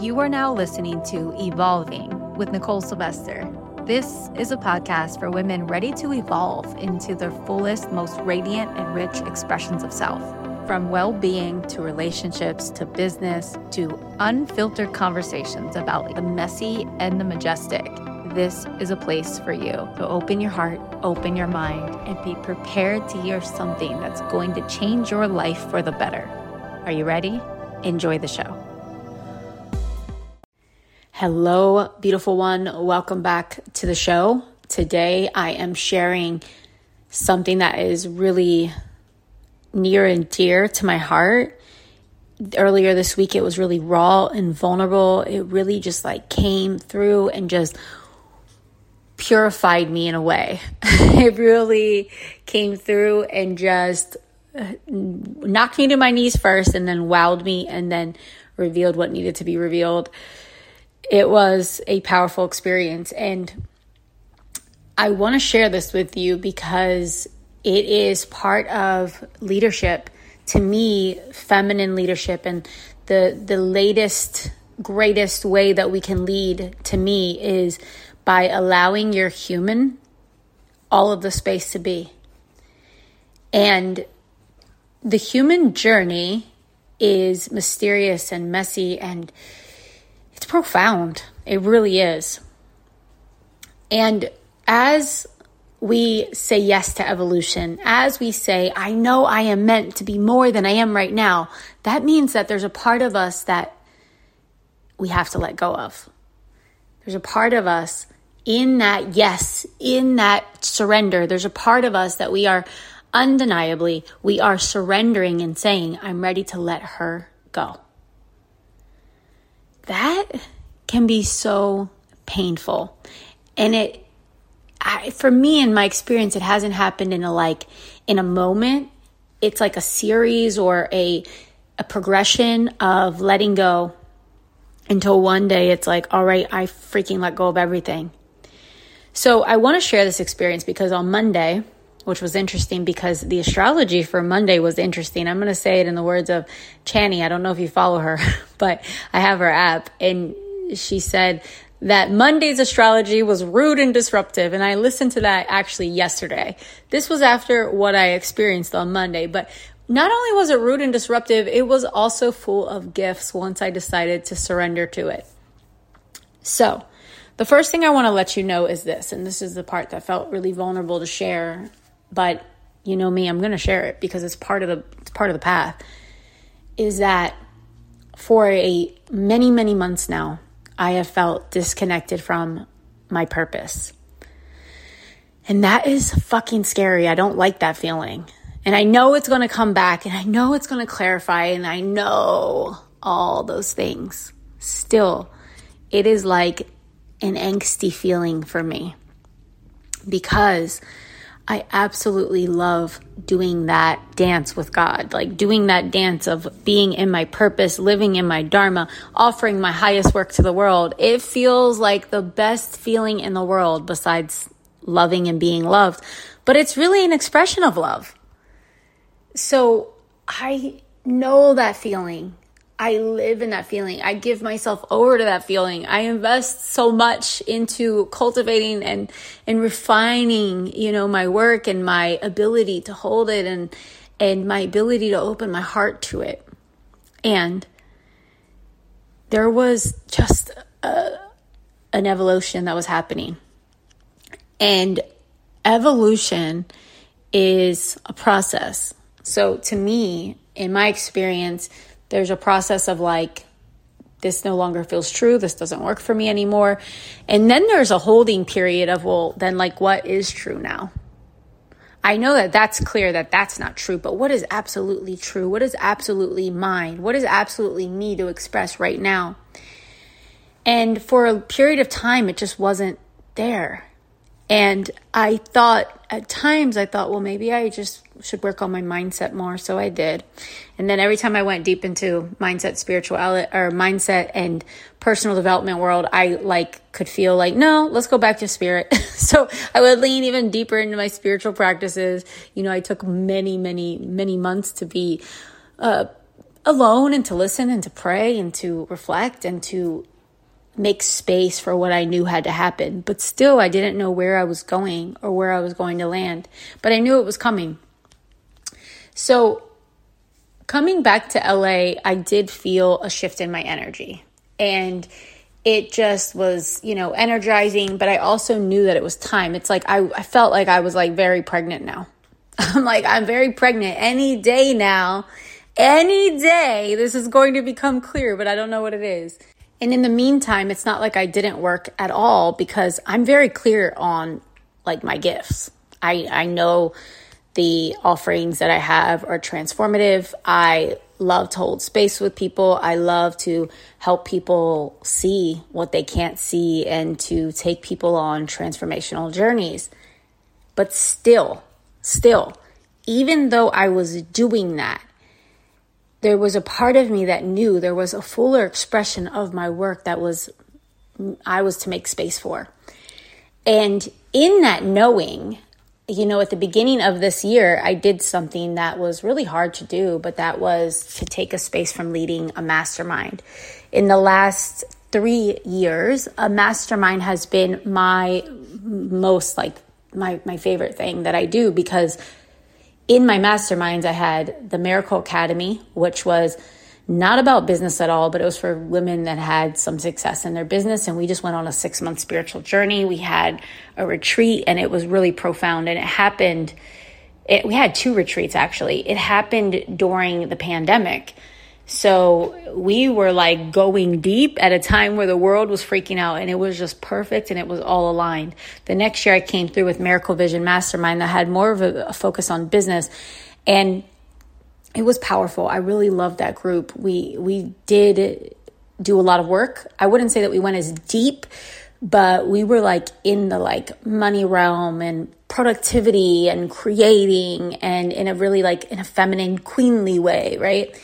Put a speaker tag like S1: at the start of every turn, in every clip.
S1: You are now listening to Evolving with Nichole Sylvester. This is a podcast for women ready to evolve into their fullest, most radiant, and rich expressions of self. From well being to relationships to business to unfiltered conversations about the messy and the majestic, this is a place for you. So open your heart, open your mind, and be prepared to hear something that's going to change your life for the better. Are you ready? Enjoy the show. Hello, beautiful one. Welcome back to the show. Today I am sharing something that is really near and dear to my heart. Earlier this week, it was really raw and vulnerable. It really just like came through and just purified me in a way. it really came through and just uh, knocked me to my knees first and then wowed me and then revealed what needed to be revealed. It was a powerful experience. And I want to share this with you because it is part of leadership. To me, feminine leadership and the the latest greatest way that we can lead to me is by allowing your human all of the space to be. And the human journey is mysterious and messy and it's profound. It really is. And as we say yes to evolution, as we say, I know I am meant to be more than I am right now, that means that there's a part of us that we have to let go of. There's a part of us in that yes, in that surrender, there's a part of us that we are undeniably, we are surrendering and saying, I'm ready to let her go. That can be so painful. And it, I, for me, in my experience, it hasn't happened in a like, in a moment. It's like a series or a, a progression of letting go until one day it's like, all right, I freaking let go of everything. So I want to share this experience because on Monday, which was interesting because the astrology for Monday was interesting. I'm going to say it in the words of Chani. I don't know if you follow her, but I have her app and she said that Monday's astrology was rude and disruptive. And I listened to that actually yesterday. This was after what I experienced on Monday, but not only was it rude and disruptive, it was also full of gifts once I decided to surrender to it. So, the first thing I want to let you know is this, and this is the part that felt really vulnerable to share, but you know me, I'm going to share it because it's part of the it's part of the path. Is that for a many many months now, I have felt disconnected from my purpose. And that is fucking scary. I don't like that feeling. And I know it's going to come back and I know it's going to clarify and I know all those things. Still, it is like an angsty feeling for me because I absolutely love doing that dance with God, like doing that dance of being in my purpose, living in my Dharma, offering my highest work to the world. It feels like the best feeling in the world besides loving and being loved, but it's really an expression of love. So I know that feeling. I live in that feeling. I give myself over to that feeling. I invest so much into cultivating and and refining, you know, my work and my ability to hold it and and my ability to open my heart to it. And there was just a, an evolution that was happening. And evolution is a process. So to me, in my experience, there's a process of like, this no longer feels true. This doesn't work for me anymore. And then there's a holding period of, well, then like, what is true now? I know that that's clear that that's not true, but what is absolutely true? What is absolutely mine? What is absolutely me to express right now? And for a period of time, it just wasn't there. And I thought at times, I thought, well, maybe I just should work on my mindset more. So I did. And then every time I went deep into mindset, spirituality, or mindset and personal development world, I like could feel like, no, let's go back to spirit. so I would lean even deeper into my spiritual practices. You know, I took many, many, many months to be, uh, alone and to listen and to pray and to reflect and to make space for what I knew had to happen. But still, I didn't know where I was going or where I was going to land. But I knew it was coming. So, coming back to LA, I did feel a shift in my energy. And it just was, you know, energizing, but I also knew that it was time. It's like I, I felt like I was like very pregnant now. I'm like, I'm very pregnant any day now. Any day, this is going to become clear, but I don't know what it is. And in the meantime, it's not like I didn't work at all because I'm very clear on like my gifts. I, I know the offerings that I have are transformative. I love to hold space with people. I love to help people see what they can't see and to take people on transformational journeys. But still, still, even though I was doing that, there was a part of me that knew there was a fuller expression of my work that was I was to make space for. And in that knowing, you know, at the beginning of this year, I did something that was really hard to do, but that was to take a space from leading a mastermind. In the last three years, a mastermind has been my most like my, my favorite thing that I do because in my masterminds, I had the Miracle Academy, which was not about business at all, but it was for women that had some success in their business. And we just went on a six month spiritual journey. We had a retreat and it was really profound. And it happened, it, we had two retreats actually. It happened during the pandemic. So we were like going deep at a time where the world was freaking out and it was just perfect and it was all aligned. The next year I came through with Miracle Vision Mastermind that had more of a, focus on business and it was powerful. I really loved that group. We we did do a lot of work. I wouldn't say that we went as deep, but we were like in the like money realm and productivity and creating and in a really like in a feminine queenly way, right?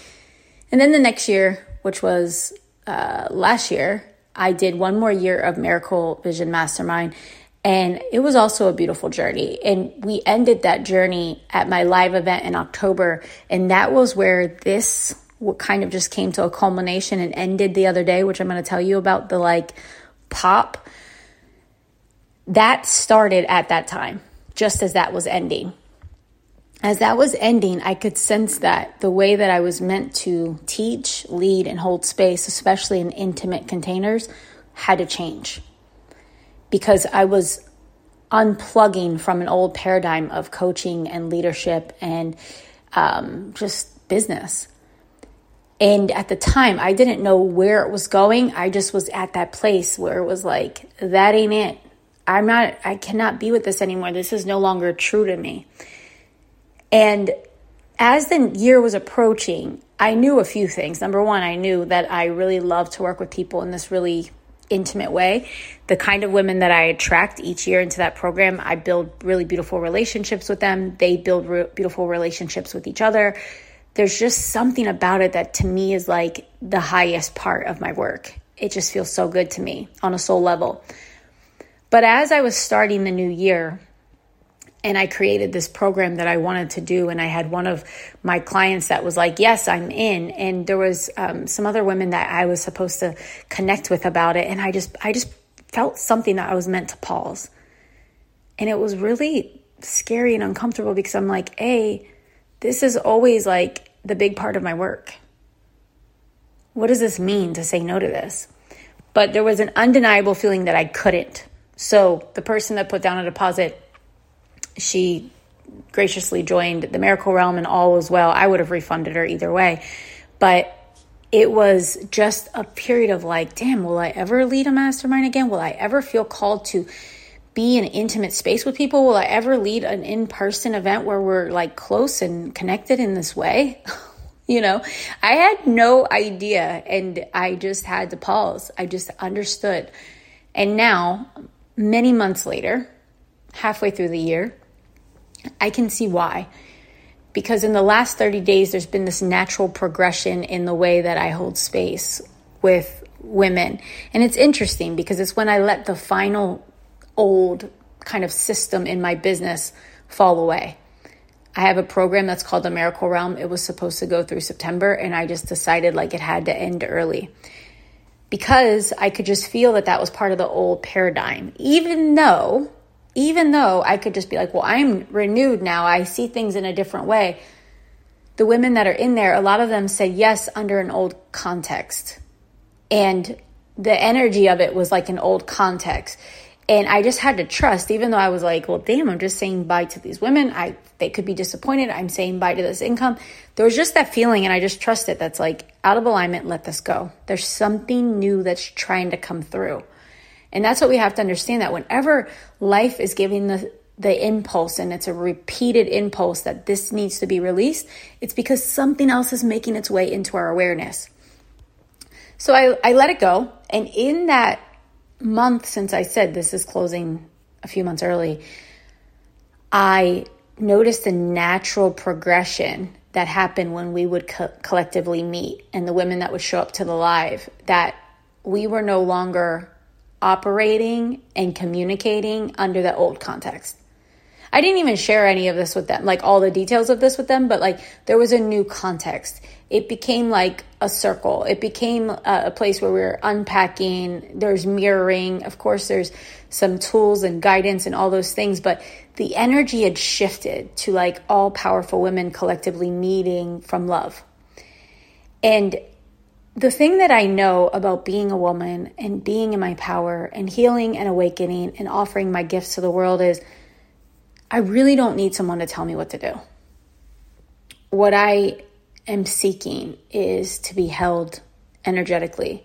S1: And then the next year, which was uh, last year, I did one more year of Miracle Vision Mastermind. And it was also a beautiful journey. And we ended that journey at my live event in October. And that was where this kind of just came to a culmination and ended the other day, which I'm going to tell you about the like pop. That started at that time, just as that was ending as that was ending, I could sense that the way that I was meant to teach, lead, and hold space, especially in intimate containers, had to change because I was unplugging from an old paradigm of coaching and leadership and um, just business. And at the time, I didn't know where it was going. I just was at that place where it was like, that ain't it. I'm not, I cannot be with this anymore. This is no longer true to me. And as the year was approaching, I knew a few things. Number one, I knew that I really love to work with people in this really intimate way. The kind of women that I attract each year into that program, I build really beautiful relationships with them. They build re- beautiful relationships with each other. There's just something about it that to me is like the highest part of my work. It just feels so good to me on a soul level. But as I was starting the new year, and I created this program that I wanted to do. And I had one of my clients that was like, Yes, I'm in. And there was um, some other women that I was supposed to connect with about it. And I just, I just felt something that I was meant to pause. And it was really scary and uncomfortable because I'm like, A, this is always like the big part of my work. What does this mean to say no to this? But there was an undeniable feeling that I couldn't. So the person that put down a deposit she graciously joined the Miracle Realm and all was well. I would have refunded her either way. But it was just a period of like, damn, will I ever lead a mastermind again? Will I ever feel called to be in intimate space with people? Will I ever lead an in person event where we're like close and connected in this way? you know, I had no idea and I just had to pause. I just understood. And now, many months later, halfway through the year, I can see why. Because in the last 30 days, there's been this natural progression in the way that I hold space with women. And it's interesting because it's when I let the final old kind of system in my business fall away. I have a program that's called the Miracle Realm. It was supposed to go through September, and I just decided like it had to end early because I could just feel that that was part of the old paradigm. Even though, even though I could just be like, well, I'm renewed now, I see things in a different way. The women that are in there, a lot of them said yes under an old context. And the energy of it was like an old context. And I just had to trust, even though I was like, well, damn, I'm just saying bye to these women. I they could be disappointed. I'm saying bye to this income. There was just that feeling, and I just trust it. That's like out of alignment. Let this go. There's something new that's trying to come through, and that's what we have to understand. That whenever life is giving the the impulse and it's a repeated impulse that this needs to be released, it's because something else is making its way into our awareness. So I, I let it go. And in that month since I said this is closing a few months early, I noticed a natural progression that happened when we would co- collectively meet and the women that would show up to the live that we were no longer operating and communicating under the old context. I didn't even share any of this with them, like all the details of this with them, but like there was a new context. It became like a circle. It became a, a place where we are unpacking. There's mirroring. Of course, there's some tools and guidance and all those things, but the energy had shifted to like all powerful women collectively meeting from love. And the thing that I know about being a woman and being in my power and healing and awakening and offering my gifts to the world is I really don't need someone to tell me what to do. What I am seeking is to be held energetically,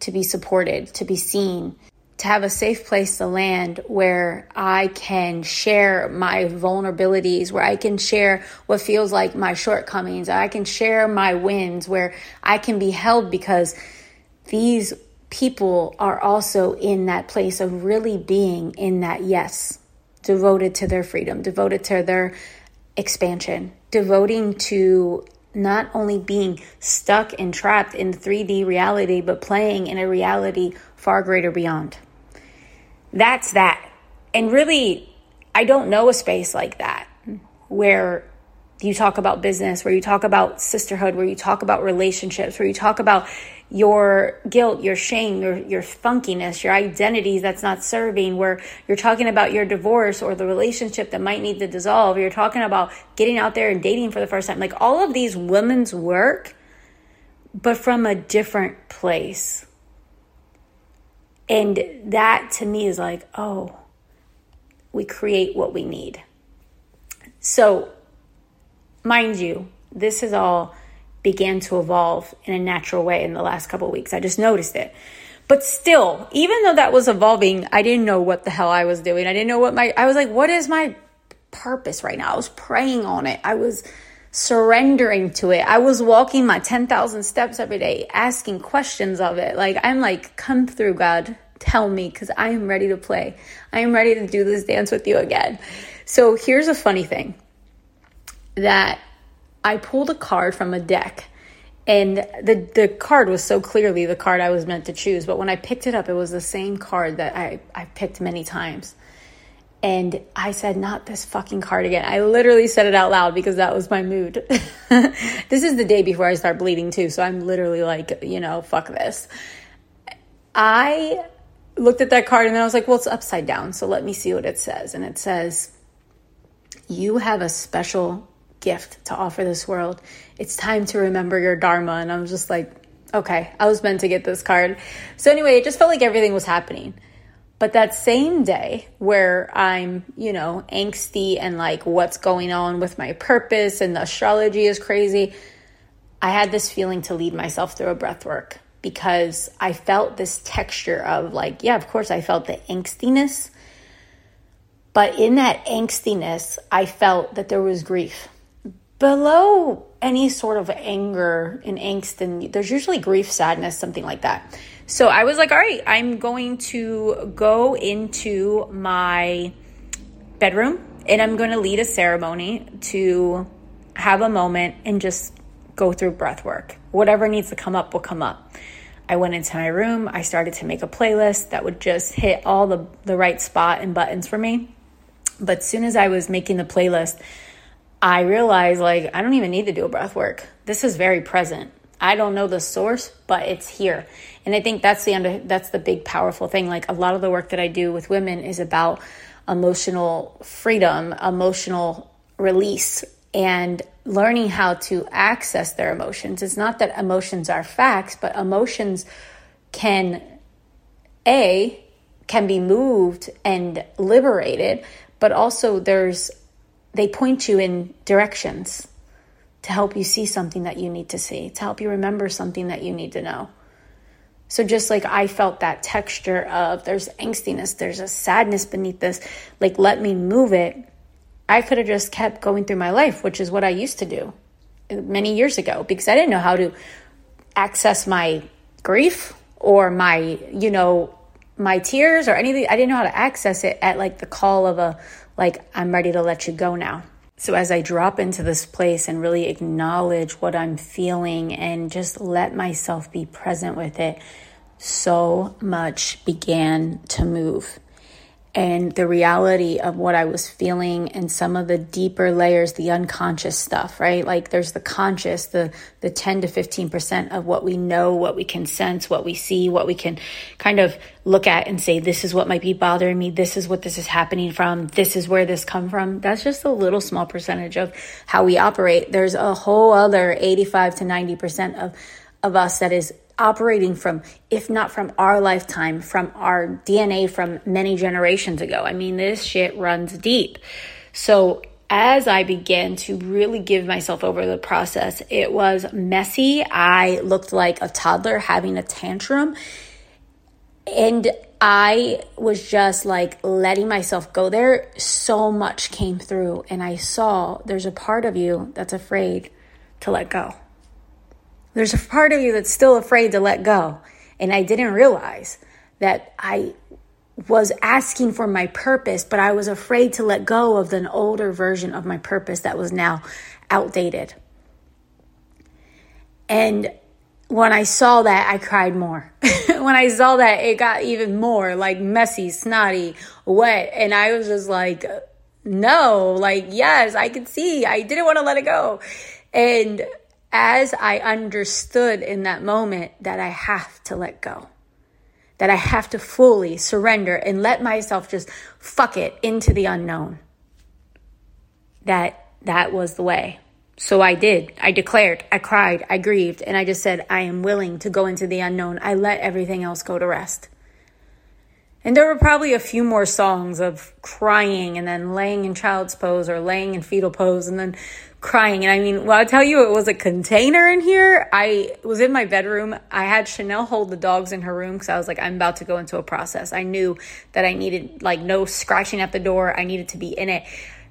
S1: to be supported, to be seen, to have a safe place to land where I can share my vulnerabilities, where I can share what feels like my shortcomings, I can share my wins, where I can be held because these people are also in that place of really being in that yes devoted to their freedom, devoted to their expansion, devoting to not only being stuck and trapped in 3D reality, but playing in a reality far greater beyond. That's that. And really, I don't know a space like that where you talk about business, where you talk about sisterhood, where you talk about relationships, where you talk about your guilt, your shame, your, your funkiness, your identities that's not serving, where you're talking about your divorce or the relationship that might need to dissolve. You're talking about getting out there and dating for the first time. Like all of these women's work, but from a different place. And that to me is like, oh, we create what we need. So, mind you, this has all began to evolve in a natural way in the last couple weeks. I just noticed it. But still, even though that was evolving, I didn't know what the hell I was doing. I didn't know what my, I was like, what is my purpose right now? I was praying on it. I was surrendering to it. I was walking my 10,000 steps every day, asking questions of it. Like, I'm like, come through, God. Tell me, because I am ready to play. I am ready to do this dance with you again. So here's a funny thing that I pulled a card from a deck and the the card was so clearly the card I was meant to choose. But when I picked it up, it was the same card that I, I picked many times. And I said, not this fucking card again. I literally said it out loud because that was my mood. this is the day before I start bleeding too. So I'm literally like, you know, fuck this. I looked at that card and then I was like, well, it's upside down. So let me see what it says. And it says, you have a special gift to offer this world. It's time to remember your Dharma. And I was just like, okay, I was meant to get this card. So anyway, it just felt like everything was happening. But that same day where I'm, you know, angsty and like what's going on with my purpose and the astrology is crazy, I had this feeling to lead myself through a breath work because I felt this texture of like, yeah, of course I felt the angstiness. But in that angstiness, I felt that there was grief below any sort of anger and angst and there's usually grief sadness something like that so i was like all right i'm going to go into my bedroom and i'm going to lead a ceremony to have a moment and just go through breath work whatever needs to come up will come up i went into my room i started to make a playlist that would just hit all the, the right spot and buttons for me but as soon as i was making the playlist I realized like I don't even need to do a breath work. This is very present. I don't know the source, but it's here. And I think that's the under, that's the big powerful thing. Like a lot of the work that I do with women is about emotional freedom, emotional release, and learning how to access their emotions. It's not that emotions are facts, but emotions can a can be moved and liberated, but also there's they point you in directions to help you see something that you need to see, to help you remember something that you need to know. So just like I felt that texture of there's angstiness, there's a sadness beneath this, like let me move it. I could have just kept going through my life, which is what I used to do uh, many years ago because I didn't know how to access my grief or my, you know, my tears or anything. I didn't know how to access it at like the call of a like I'm ready to let you go now. So, as I drop into this place and really acknowledge what I'm feeling and just let myself be present with it, so much began to move and the reality of what I was feeling and some of the deeper layers, the unconscious stuff, right? Like there's the conscious, the the 10 to 15% of what we know, what we can sense, what we see, what we can kind of look at and say this is what might be bothering me, this is what this is happening from, this is where this come from. That's just a little small percentage of how we operate. There's a whole other 85 to 90% of of us that is operating from, if not from our lifetime, from our DNA from many generations ago. I mean, this shit runs deep. So, as I began to really give myself over the process, it was messy. I looked like a toddler having a tantrum. And I was just like letting myself go there. So much came through, and I saw there's a part of you that's afraid to let go. There's a part of you that's still afraid to let go. And I didn't realize that I was asking for my purpose, but I was afraid to let go of an older version of my purpose that was now outdated. And when I saw that, I cried more. when I saw that, it got even more like messy, snotty, wet. And I was just like, no, like, yes, I can see. I didn't want to let it go. And as I understood in that moment that I have to let go, that I have to fully surrender and let myself just fuck it into the unknown, that that was the way. So I did. I declared, I cried, I grieved, and I just said, I am willing to go into the unknown. I let everything else go to rest. And there were probably a few more songs of crying and then laying in child's pose or laying in fetal pose and then crying. And I mean, well, I'll tell you, it was a container in here. I was in my bedroom. I had Chanel hold the dogs in her room because I was like, I'm about to go into a process. I knew that I needed like no scratching at the door. I needed to be in it.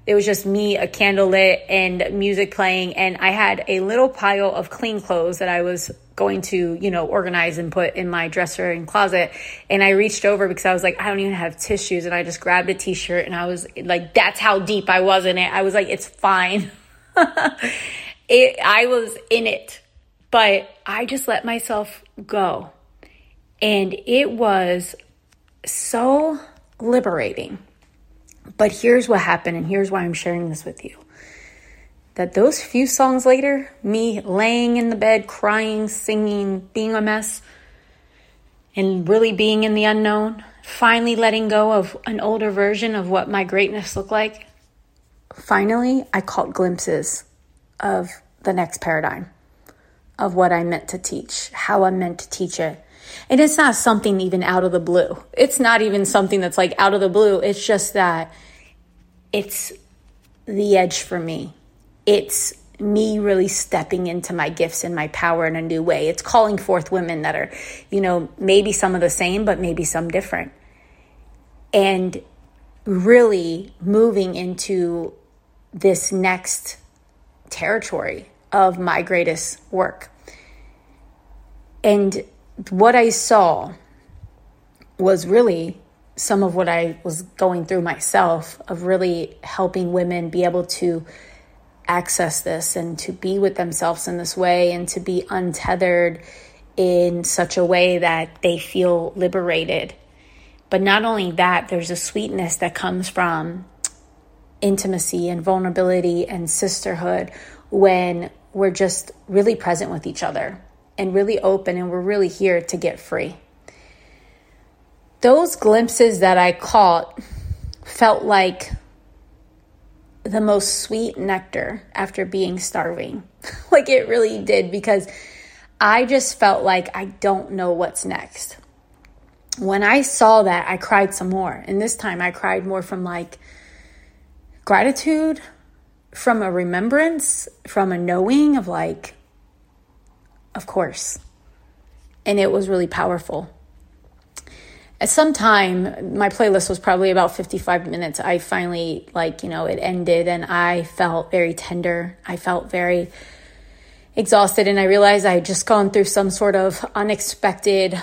S1: It was just me, a candle lit, and music playing. And I had a little pile of clean clothes that I was going to, you know, organize and put in my dresser and closet. And I reached over because I was like, I don't even have tissues. And I just grabbed a t shirt and I was like, that's how deep I was in it. I was like, it's fine. it, I was in it, but I just let myself go. And it was so liberating. But here's what happened, and here's why I'm sharing this with you. That those few songs later, me laying in the bed, crying, singing, being a mess, and really being in the unknown, finally letting go of an older version of what my greatness looked like, finally, I caught glimpses of the next paradigm of what I meant to teach, how I meant to teach it. And it's not something even out of the blue. It's not even something that's like out of the blue. It's just that it's the edge for me. It's me really stepping into my gifts and my power in a new way. It's calling forth women that are, you know, maybe some of the same, but maybe some different. And really moving into this next territory of my greatest work. And what I saw was really some of what I was going through myself of really helping women be able to access this and to be with themselves in this way and to be untethered in such a way that they feel liberated. But not only that, there's a sweetness that comes from intimacy and vulnerability and sisterhood when we're just really present with each other and really open and we're really here to get free. Those glimpses that I caught felt like the most sweet nectar after being starving. like it really did because I just felt like I don't know what's next. When I saw that, I cried some more. And this time I cried more from like gratitude, from a remembrance, from a knowing of like, of course. And it was really powerful. At some time, my playlist was probably about 55 minutes. I finally, like, you know, it ended and I felt very tender. I felt very exhausted and I realized I had just gone through some sort of unexpected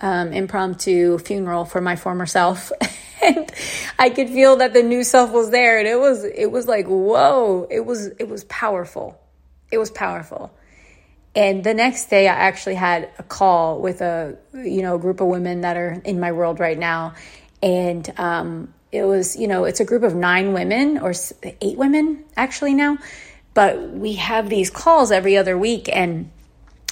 S1: um, impromptu funeral for my former self. and I could feel that the new self was there and it was it was like whoa it was it was powerful. It was powerful. And the next day I actually had a call with a you know a group of women that are in my world right now. And um, it was you know it's a group of nine women or eight women actually now. But we have these calls every other week and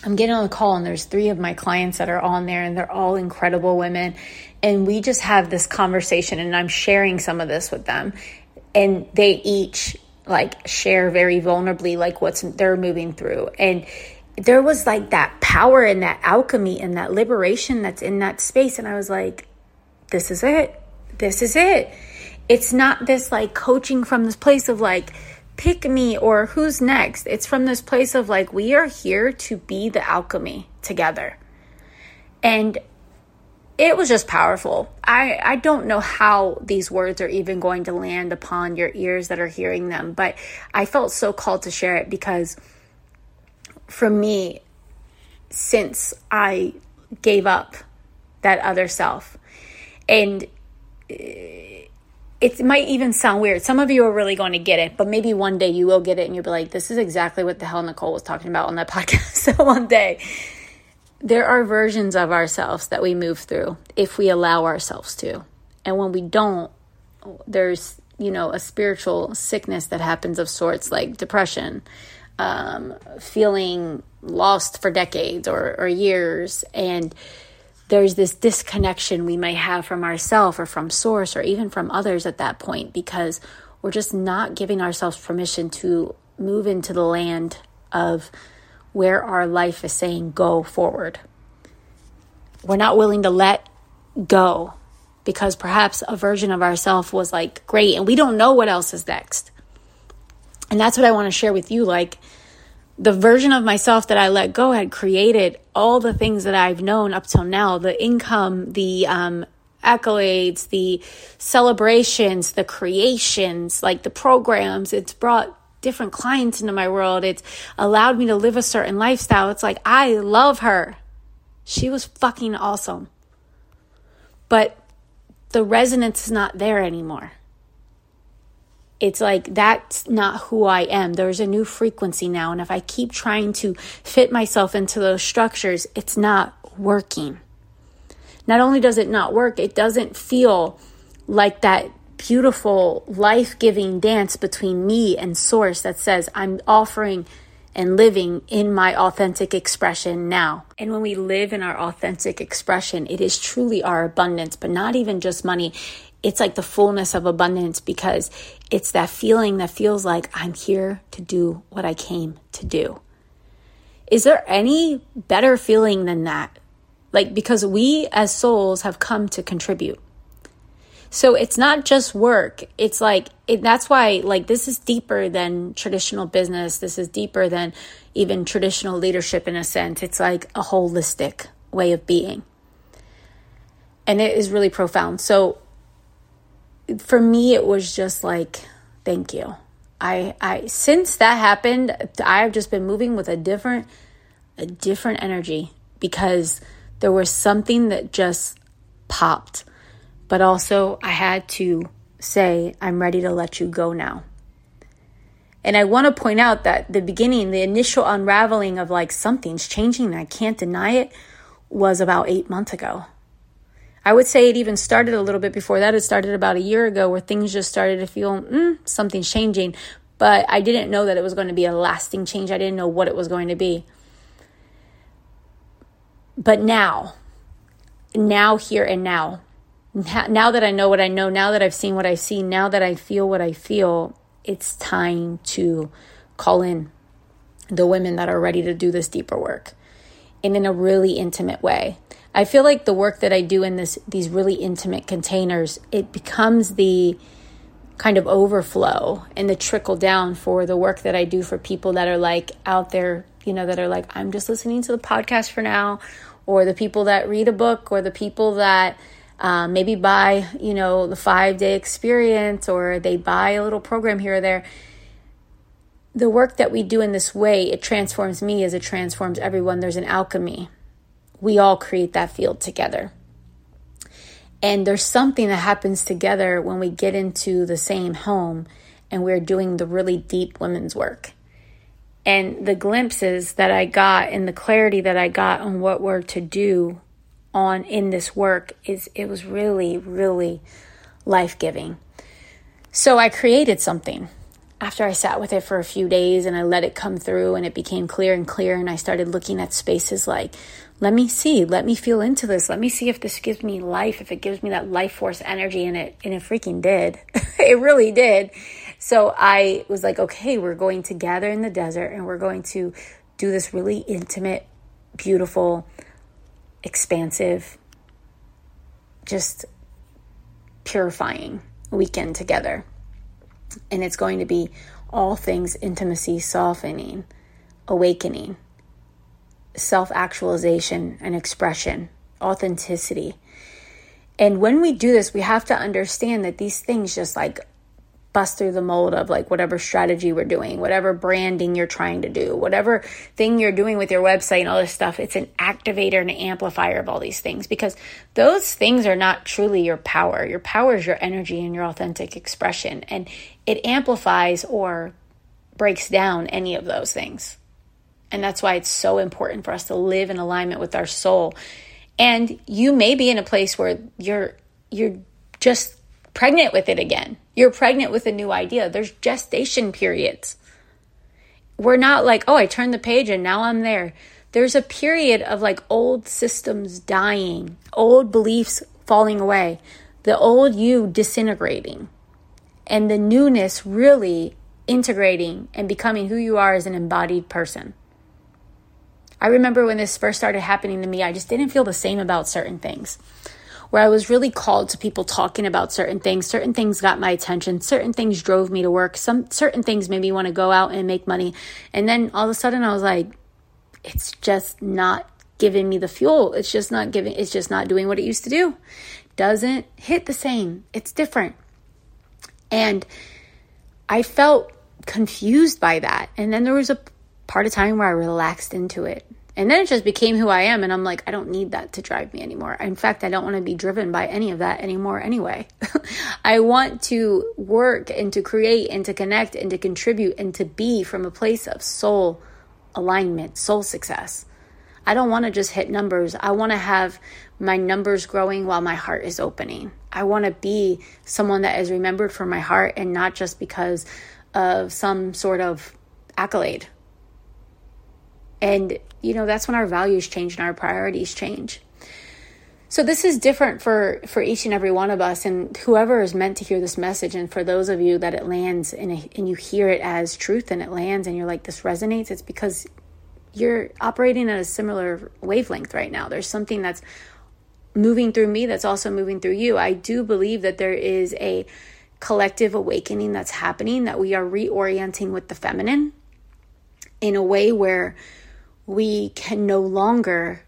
S1: I'm getting on the call and there's three of my clients that are on there and they're all incredible women. And we just have this conversation and I'm sharing some of this with them. And they each like share very vulnerably like what's they're moving through. And there was like that power and that alchemy and that liberation that's in that space. And I was like this is it. This is it. It's not this like coaching from this place of like pick me or who's next it's from this place of like we are here to be the alchemy together and it was just powerful. I, I don't know how these words are even going to land upon your ears that are hearing them, but I felt so called to share it because for me, since I gave up that other self, and eh, it might even sound weird. Some of you are really going to get it, but maybe one day you will get it and you'll be like, this is exactly what the hell Nichole was talking about on that podcast. so one day there are versions of ourselves that we move through if we allow ourselves to. And when we don't, there's, you know, a spiritual sickness that happens of sorts like depression, um, feeling lost for decades or, or years. And there's this disconnection we may have from ourselves or from source or even from others at that point because we're just not giving ourselves permission to move into the land of where our life is saying go forward. We're not willing to let go because perhaps a version of ourself was like great and we don't know what else is next. And that's what I want to share with you like the version of myself that I let go had created all the things that I've known up till now, the income, the um, accolades, the celebrations, the creations, like the programs. It's brought different clients into my world. It's allowed me to live a certain lifestyle. It's like, I love her. She was fucking awesome. But the resonance is not there anymore. It's like that's not who I am. There's a new frequency now. And if I keep trying to fit myself into those structures, it's not working. Not only does it not work, it doesn't feel like that beautiful, life giving dance between me and Source that says, I'm offering and living in my authentic expression now. And when we live in our authentic expression, it is truly our abundance, but not even just money. It's like the fullness of abundance because it's that feeling that feels like I'm here to do what I came to do. Is there any better feeling than that? Like, because we as souls have come to contribute. So it's not just work. It's like, it, that's why, like, this is deeper than traditional business. This is deeper than even traditional leadership in a sense. It's like a holistic way of being. And it is really profound. So for me, it was just like, thank you. I, I, since that happened, I've just been moving with a different, a different energy because there was something that just popped but also I had to say, I'm ready to let you go now. And I want to point out that the beginning, the initial unraveling of like something's changing I can't deny it was about eight months ago. I would say it even started a little bit before that. It started about a year ago where things just started to feel mm, something's changing. But I didn't know that it was going to be a lasting change. I didn't know what it was going to be. But now, now, here and now, now that I know what I know, now that I've seen what I've seen, now that I feel what I feel, it's time to call in the women that are ready to do this deeper work and in a really intimate way. I feel like the work that I do in this these really intimate containers, it becomes the kind of overflow and the trickle down for the work that I do for people that are like out there, you know, that are like, I'm just listening to the podcast for now, or the people that read a book, or the people that um, maybe buy, you know, the five day experience, or they buy a little program here or there. The work that we do in this way, it transforms me as it transforms everyone. There's an alchemy. We all create that field together. And there's something that happens together when we get into the same home and we're doing the really deep women's work. And the glimpses that I got and the clarity that I got on what we're to do on in this work is it was really, really life-giving. So I created something after I sat with it for a few days and I let it come through and it became clear and clear and I started looking at spaces like let me see, let me feel into this. Let me see if this gives me life, if it gives me that life force energy and it and it freaking did. it really did. So I was like, okay, we're going to gather in the desert and we're going to do this really intimate, beautiful, expansive, just purifying weekend together. And it's going to be all things intimacy, softening, awakening self actualization and expression, authenticity. And when we do this, we have to understand that these things just like bust through the mold of like whatever strategy we're doing, whatever branding you're trying to do, whatever thing you're doing with your website and all this stuff. It's an activator and an amplifier of all these things because those things are not truly your power. Your power is your energy and your authentic expression, and it amplifies or breaks down any of those things. And that's why it's so important for us to live in alignment with our soul. And you may be in a place where you're you're just pregnant with it again. You're pregnant with a new idea. There's gestation periods. We're not like, "Oh, I turned the page and now I'm there." There's a period of like old systems dying, old beliefs falling away, the old you disintegrating, and the newness really integrating and becoming who you are as an embodied person. I remember when this first started happening to me, I just didn't feel the same about certain things. Where I was really called to people talking about certain things. Certain things got my attention. Certain things drove me to work. Some certain things made me want to go out and make money. And then all of a sudden I was like, it's just not giving me the fuel. It's just not giving, it's just not doing what it used to do. Doesn't hit the same. It's different. And I felt confused by that. And then there was a part of time where I relaxed into it. And then it just became who I am. And I'm like, I don't need that to drive me anymore. In fact, I don't want to be driven by any of that anymore anyway. I want to work and to create and to connect and to contribute and to be from a place of soul alignment, soul success. I don't want to just hit numbers. I want to have my numbers growing while my heart is opening. I want to be someone that is remembered for my heart and not just because of some sort of accolade and, you know, that's when our values change and our priorities change. So this is different for for each and every one of us and whoever is meant to hear this message and for those of you that it lands and, and you hear it as truth and it lands and you're like this resonates it's because you're operating at a similar wavelength right now. There's something that's moving through me that's also moving through you. I do believe that there is a collective awakening that's happening that we are reorienting with the feminine in a way where we can no longer,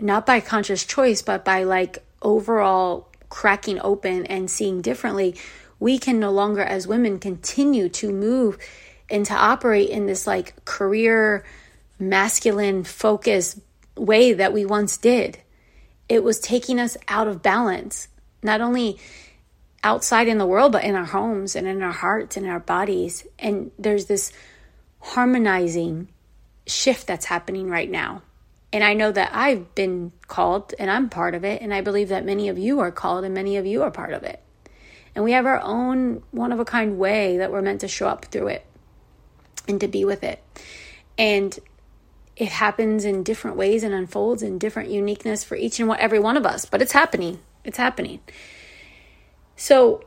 S1: not by conscious choice, but by like overall cracking open and seeing differently, we can no longer, as women, continue to move and to operate in this like career, masculine focus way that we once did. It was taking us out of balance, not only outside in the world, but in our homes and in our hearts and in our bodies. And there's this harmonizing shift that's happening right now. And I know that I've been called and I'm part of it. And I believe that many of you are called and many of you are part of it. And we have our own one of a kind way that we're meant to show up through it and to be with it. And it happens in different ways and unfolds in different uniqueness for each and every one of us, but it's happening. It's happening. So,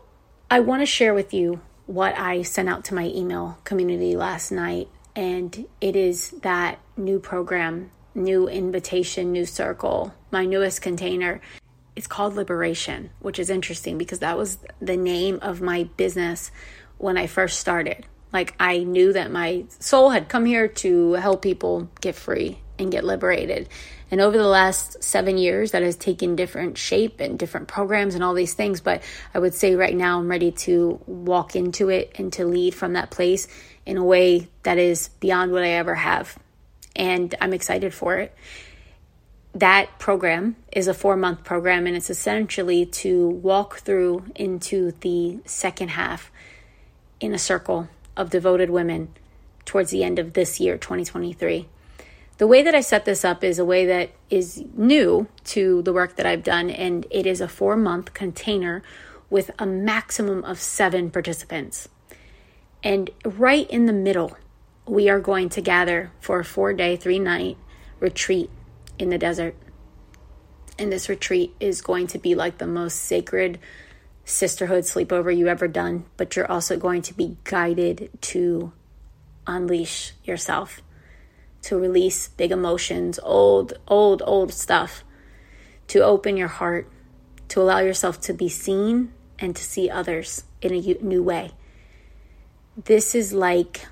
S1: I want to share with you what I sent out to my email community last night, and it is that new program new invitation, new circle, my newest container. It's called Liberation, which is interesting because that was the name of my business when I first started. Like, I knew that my soul had come here to help people get free and get liberated. And over the last seven years, that has taken different shape and different programs and all these things. But I would say right now, I'm ready to walk into it and to lead from that place in a way that is beyond what I ever have and I'm excited for it. That program is a four month program, and it's essentially to walk through into the second half in a circle of devoted women towards the end of this year, 2023. The way that I set this up is a way that is new to the work that I've done, and it is a four month container with a maximum of seven participants. And right in the middle we are going to gather for a four day, three night retreat in the desert. And this retreat is going to be like the most sacred sisterhood sleepover you ever done, but you're also going to be guided to unleash yourself, to release big emotions, old, old, old stuff, to open your heart, to allow yourself to be seen and to see others in a new way. This is like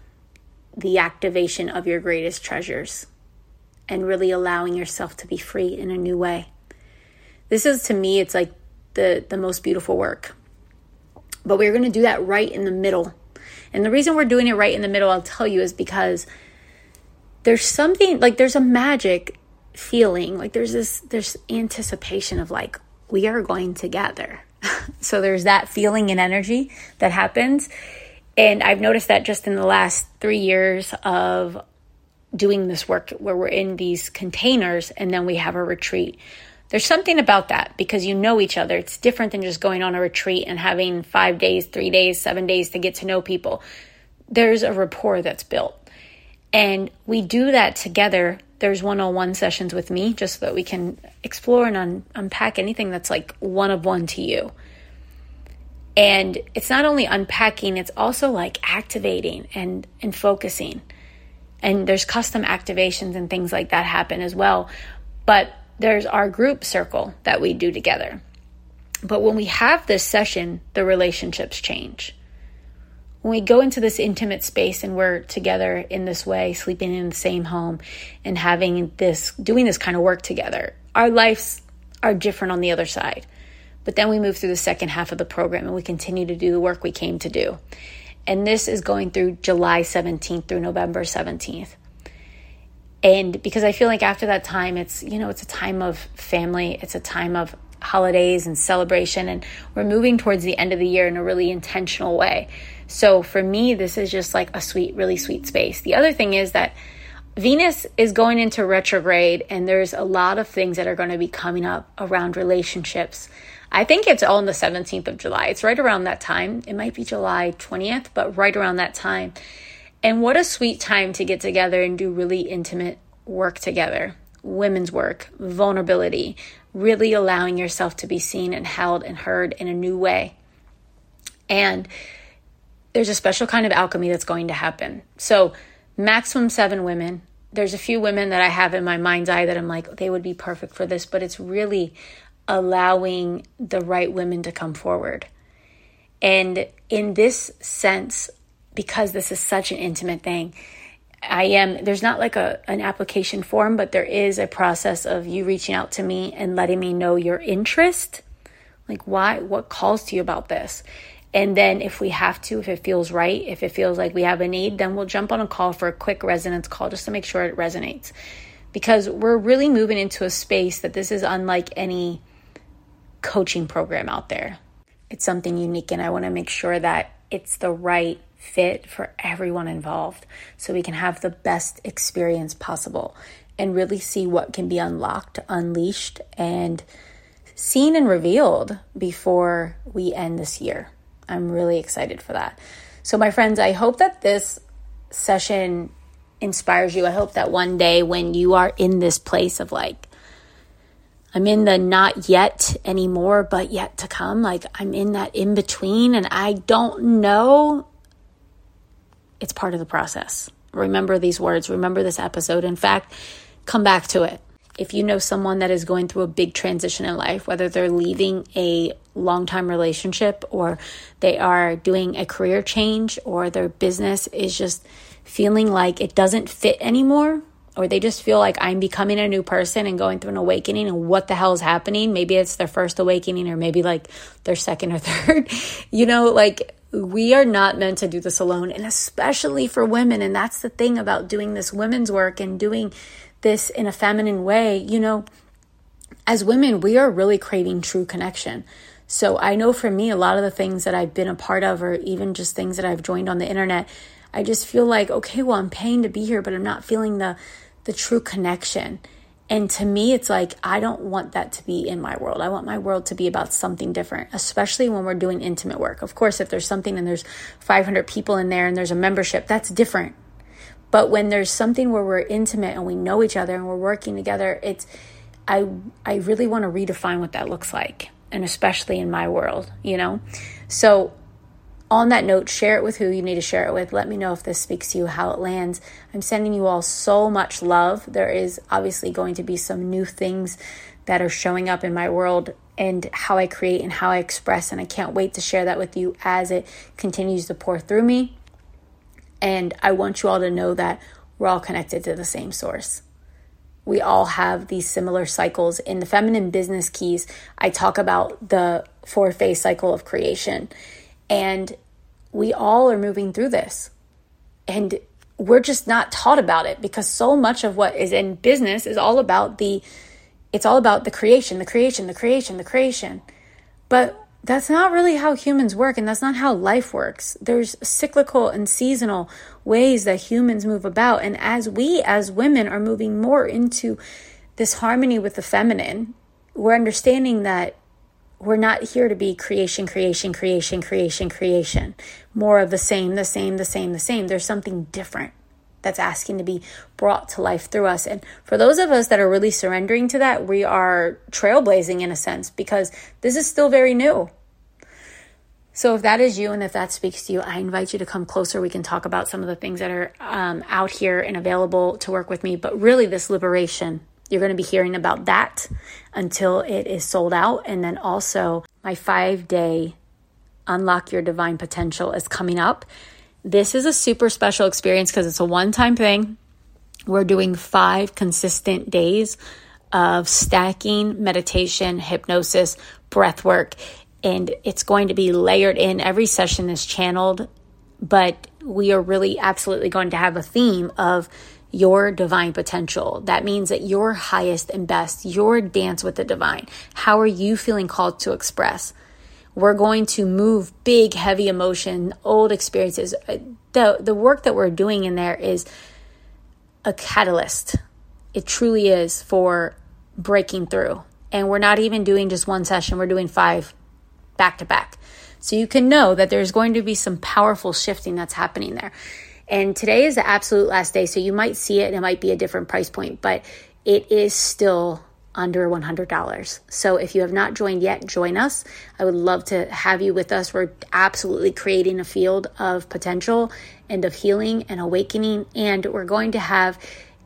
S1: the activation of your greatest treasures and really allowing yourself to be free in a new way. This is to me, it's like the, the most beautiful work. But we're going to do that right in the middle. And the reason we're doing it right in the middle, I'll tell you, is because there's something like there's a magic feeling, like there's this, there's anticipation of like, we are going together. so there's that feeling and energy that happens. And I've noticed that just in the last three years of doing this work where we're in these containers and then we have a retreat. There's something about that because you know each other. It's different than just going on a retreat and having five days, three days, seven days to get to know people. There's a rapport that's built. And we do that together. There's one on one sessions with me just so that we can explore and un- unpack anything that's like one of one to you. And it's not only unpacking, it's also like activating and, and focusing. And there's custom activations and things like that happen as well. But there's our group circle that we do together. But when we have this session, the relationships change. When we go into this intimate space and we're together in this way, sleeping in the same home and having this, doing this kind of work together, our lives are different on the other side. But then we move through the second half of the program and we continue to do the work we came to do. And this is going through July 17th through November 17th. And because I feel like after that time, it's, you know, it's a time of family, it's a time of holidays and celebration. And we're moving towards the end of the year in a really intentional way. So for me, this is just like a sweet, really sweet space. The other thing is that Venus is going into retrograde, and there's a lot of things that are going to be coming up around relationships I think it's on the 17th of July. It's right around that time. It might be July 20th, but right around that time. And what a sweet time to get together and do really intimate work together women's work, vulnerability, really allowing yourself to be seen and held and heard in a new way. And there's a special kind of alchemy that's going to happen. So, maximum seven women. There's a few women that I have in my mind's eye that I'm like, they would be perfect for this, but it's really allowing the right women to come forward. And in this sense, because this is such an intimate thing, I am there's not like a an application form, but there is a process of you reaching out to me and letting me know your interest. Like why what calls to you about this? And then if we have to, if it feels right, if it feels like we have a need, then we'll jump on a call for a quick resonance call just to make sure it resonates. Because we're really moving into a space that this is unlike any coaching program out there. It's something unique, and I want to make sure that it's the right fit for everyone involved so we can have the best experience possible. and really see what can be unlocked, unleashed, and seen and revealed before we end this year. I'm really excited for that. So, my friends, I hope that this session inspires you. I hope that one day when you are in this place of like, I'm in the not yet anymore, but yet to come, like I'm in that in between and I don't know, it's part of the process. Remember these words, remember this episode. In fact, come back to it. If you know someone that is going through a big transition in life, whether they're leaving a long time relationship or they are doing a career change or their business is just feeling like it doesn't fit anymore, or they just feel like I'm becoming a new person and going through an awakening and what the hell is happening. Maybe it's their first awakening or maybe like their second or third. you know, like we are not meant to do this alone and especially for women. And that's the thing about doing this women's work and doing this in a feminine way. You know, as women, we are really craving true connection. So I know for me, a lot of the things that I've been a part of, or even just things that I've joined on the internet, I just feel like, okay, well, I'm paying to be here, but I'm not feeling the the true connection. And to me, it's like, I don't want that to be in my world. I want my world to be about something different, especially when we're doing intimate work. Of course, if there's something and there's 500 people in there and there's a membership, that's different. But when there's something where we're intimate and we know each other and we're working together, it's, I, I really want to redefine what that looks like. And especially in my world, you know? So on that note, share it with who you need to share it with. Let me know if this speaks to you, how it lands. I'm sending you all so much love. There is obviously going to be some new things that are showing up in my world and how I create and how I express. And I can't wait to share that with you as it continues to pour through me. And I want you all to know that we're all connected to the same source. We all have these similar cycles. In the Feminine Business Keys, I talk about the four phase cycle of creation and we all are moving through this. And we're just not taught about it because so much of what is in business is all about the it's all about the creation, the creation, the creation, the creation. But that's not really how humans work and that's not how life works. There's cyclical and seasonal ways that humans move about and as we as women are moving more into this harmony with the feminine, we're understanding that we're not here to be creation, creation, creation, creation, creation. More of the same, the same, the same, the same. There's something different that's asking to be brought to life through us. And for those of us that are really surrendering to that, we are trailblazing in a sense because this is still very new. So if that is you and if that speaks to you, I invite you to come closer. We can talk about some of the things that are um, out here and available to work with me. But really, this liberation you're going to be hearing about that until it is sold out. And then also, my five day Unlock Your Divine Potential is coming up. This is a super special experience because it's a one time thing. We're doing five consistent days of stacking, meditation, hypnosis, breath work, and it's going to be layered in. Every session is channeled, but we are really absolutely going to have a theme of your divine potential. That means that your highest and best, your dance with the divine. How are you feeling called to express? We're going to move big, heavy emotion, old experiences. Uh, the, the work that we're doing in there is a catalyst. It truly is for breaking through. And we're not even doing just one session, we're doing five back to back. So you can know that there's going to be some powerful shifting that's happening there. And today is the absolute last day. So you might see it and it might be a different price point, but it is still under $100. So if you have not joined yet, join us. I would love to have you with us. We're absolutely creating a field of potential and of healing and awakening. And we're going to have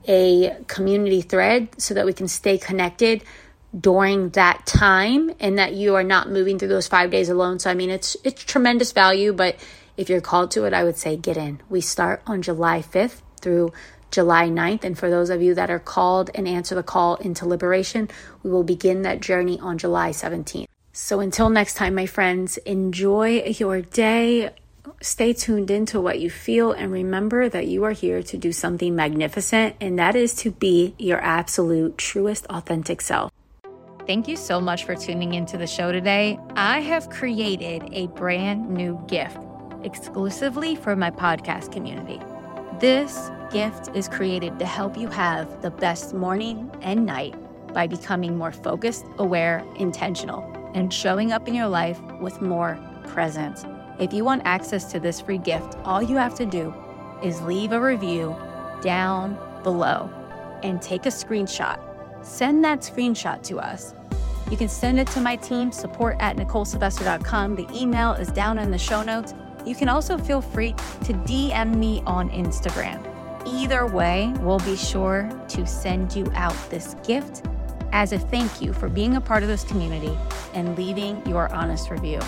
S1: a community thread so that we can stay connected during that time and that you are not moving through those five days alone. So I mean it's it's tremendous value, but if you're called to it, I would say get in. We start on July 5th through July 9th. And for those of you that are called and answer the call into liberation, we will begin that journey on July 17th. So until next time, my friends, enjoy your day. Stay tuned into what you feel and remember that you are here to do something magnificent, and that is to be your absolute truest, authentic self.
S2: Thank you so much for tuning into the show today. I have created a brand new gift exclusively for my podcast community.
S1: This gift is created to help you have the best morning and night by becoming more focused, aware, intentional, and showing up in your life with more presence. If you want access to this free gift, all you have to do is leave a review down below and take a screenshot. Send that screenshot to us. You can send it to my team, support at NicholeSylvester.com. The email is down in the show notes. You can also feel free to DM me on Instagram. Either way, we'll be sure to send you out this gift as a thank you for being a part of this community and leaving your honest review.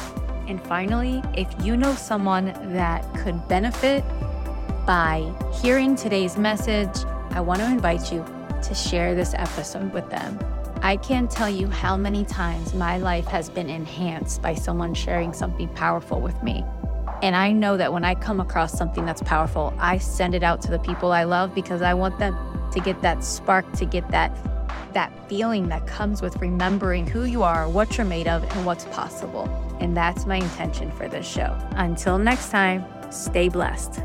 S1: And finally, if you know someone that could benefit by hearing today's message, I want to invite you to share this episode with them. I can't tell you how many times my life has been enhanced by someone sharing something powerful with me. And I know that when I come across something that's powerful, I send it out to the people I love because I want them to get that spark, to get that that feeling that comes with remembering who you are, what you're made of, and what's possible. And that's my intention for this show. Until next time, stay blessed.